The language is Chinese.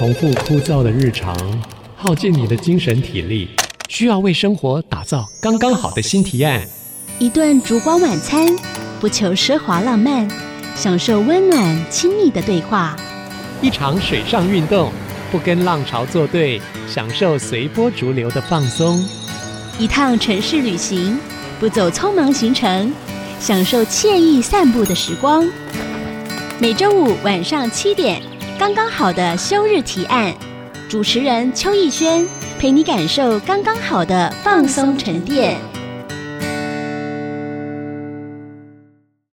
重复枯燥的日常，耗尽你的精神体力，需要为生活打造刚刚好的新提案。一顿烛光晚餐，不求奢华浪漫，享受温暖亲密的对话。一场水上运动，不跟浪潮作对，享受随波逐流的放松。一趟城市旅行，不走匆忙行程，享受惬意散步的时光。每周五晚上七点，刚刚好的休日提案，主持人邱逸轩陪你感受刚刚好的放松沉淀。